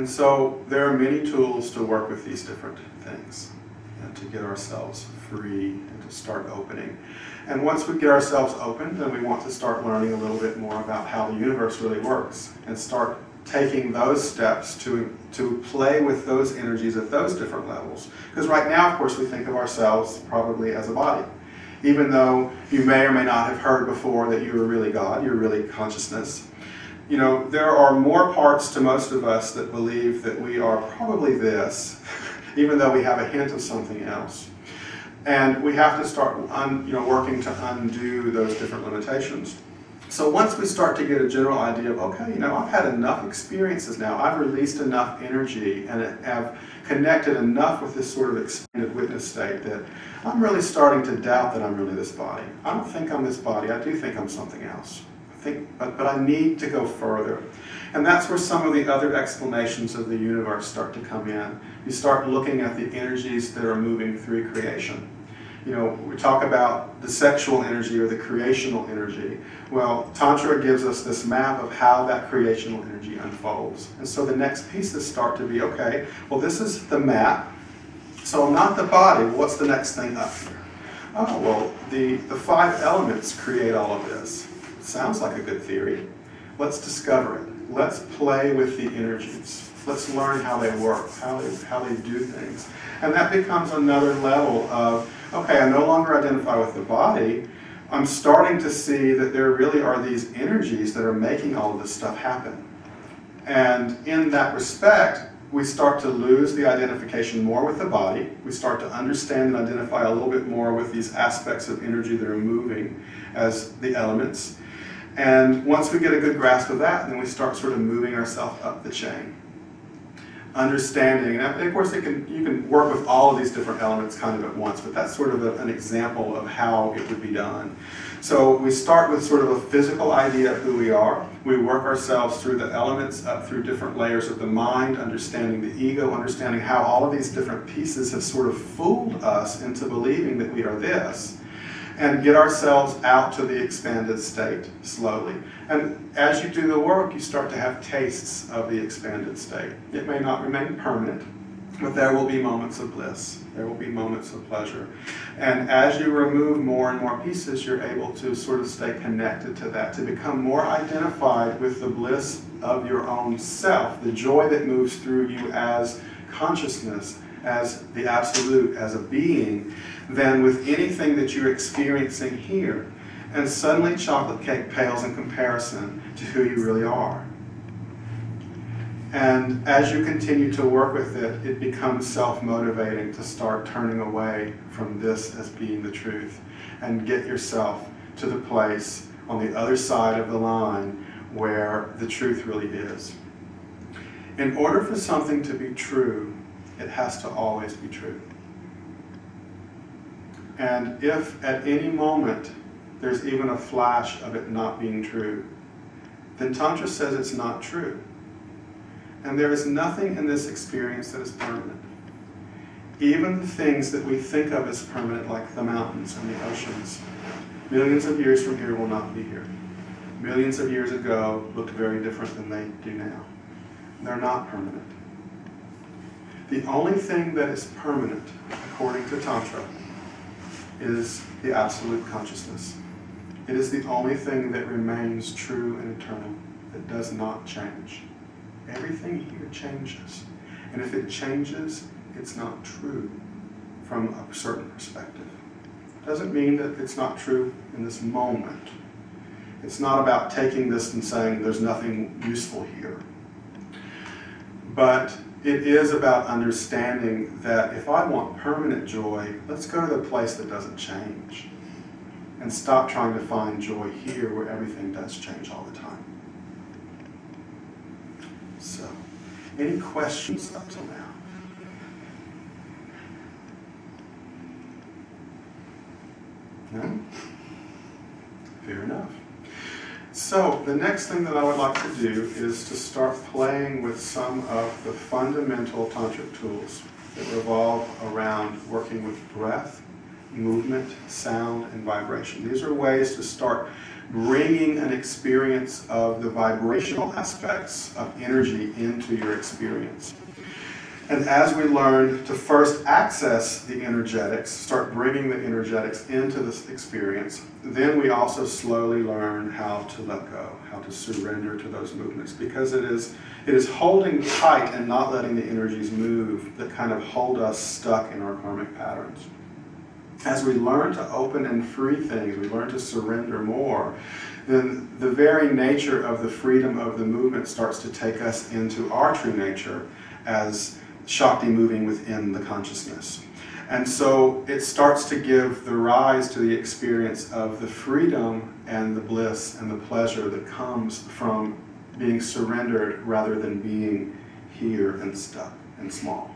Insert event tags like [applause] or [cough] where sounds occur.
And so there are many tools to work with these different things and to get ourselves free and to start opening. And once we get ourselves open, then we want to start learning a little bit more about how the universe really works and start taking those steps to, to play with those energies at those different levels. Because right now, of course, we think of ourselves probably as a body. Even though you may or may not have heard before that you are really God, you're really consciousness. You know, there are more parts to most of us that believe that we are probably this, [laughs] even though we have a hint of something else. And we have to start un, you know, working to undo those different limitations. So once we start to get a general idea of, okay, you know, I've had enough experiences now, I've released enough energy and have connected enough with this sort of expanded witness state that I'm really starting to doubt that I'm really this body. I don't think I'm this body, I do think I'm something else. Think, but, but I need to go further. And that's where some of the other explanations of the universe start to come in. You start looking at the energies that are moving through creation you know, we talk about the sexual energy or the creational energy. Well, Tantra gives us this map of how that creational energy unfolds. And so the next pieces start to be okay, well, this is the map. So I'm not the body. What's the next thing up here? Oh, well, the, the five elements create all of this. Sounds like a good theory. Let's discover it. Let's play with the energies. Let's learn how they work, how they, how they do things. And that becomes another level of okay, I no longer identify with the body. I'm starting to see that there really are these energies that are making all of this stuff happen. And in that respect, we start to lose the identification more with the body. We start to understand and identify a little bit more with these aspects of energy that are moving as the elements. And once we get a good grasp of that, then we start sort of moving ourselves up the chain understanding. And of course, can, you can work with all of these different elements kind of at once, but that's sort of a, an example of how it would be done. So we start with sort of a physical idea of who we are. We work ourselves through the elements, up through different layers of the mind, understanding the ego, understanding how all of these different pieces have sort of fooled us into believing that we are this and get ourselves out to the expanded state slowly. And as you do the work, you start to have tastes of the expanded state. It may not remain permanent, but there will be moments of bliss. There will be moments of pleasure. And as you remove more and more pieces, you're able to sort of stay connected to that, to become more identified with the bliss of your own self, the joy that moves through you as consciousness, as the absolute, as a being, than with anything that you're experiencing here. And suddenly chocolate cake pales in comparison to who you really are. And as you continue to work with it, it becomes self motivating to start turning away from this as being the truth and get yourself to the place on the other side of the line where the truth really is. In order for something to be true, it has to always be true. And if at any moment there's even a flash of it not being true, then Tantra says it's not true. And there is nothing in this experience that is permanent. Even the things that we think of as permanent, like the mountains and the oceans, millions of years from here will not be here. Millions of years ago looked very different than they do now. They're not permanent. The only thing that is permanent, according to Tantra, is the absolute consciousness. It is the only thing that remains true and eternal, that does not change. Everything here changes. And if it changes, it's not true from a certain perspective. Doesn't mean that it's not true in this moment. It's not about taking this and saying there's nothing useful here. But it is about understanding that if I want permanent joy, let's go to the place that doesn't change. And stop trying to find joy here where everything does change all the time. So, any questions up till now? No? Fair enough. So the next thing that I would like to do is to start playing with some of the fundamental tantric tools that revolve around working with breath movement, sound, and vibration. These are ways to start bringing an experience of the vibrational aspects of energy into your experience. And as we learn to first access the energetics, start bringing the energetics into this experience, then we also slowly learn how to let go, how to surrender to those movements, because it is it is holding tight and not letting the energies move that kind of hold us stuck in our karmic patterns. As we learn to open and free things, we learn to surrender more, then the very nature of the freedom of the movement starts to take us into our true nature as Shakti moving within the consciousness. And so it starts to give the rise to the experience of the freedom and the bliss and the pleasure that comes from being surrendered rather than being here and stuck and small.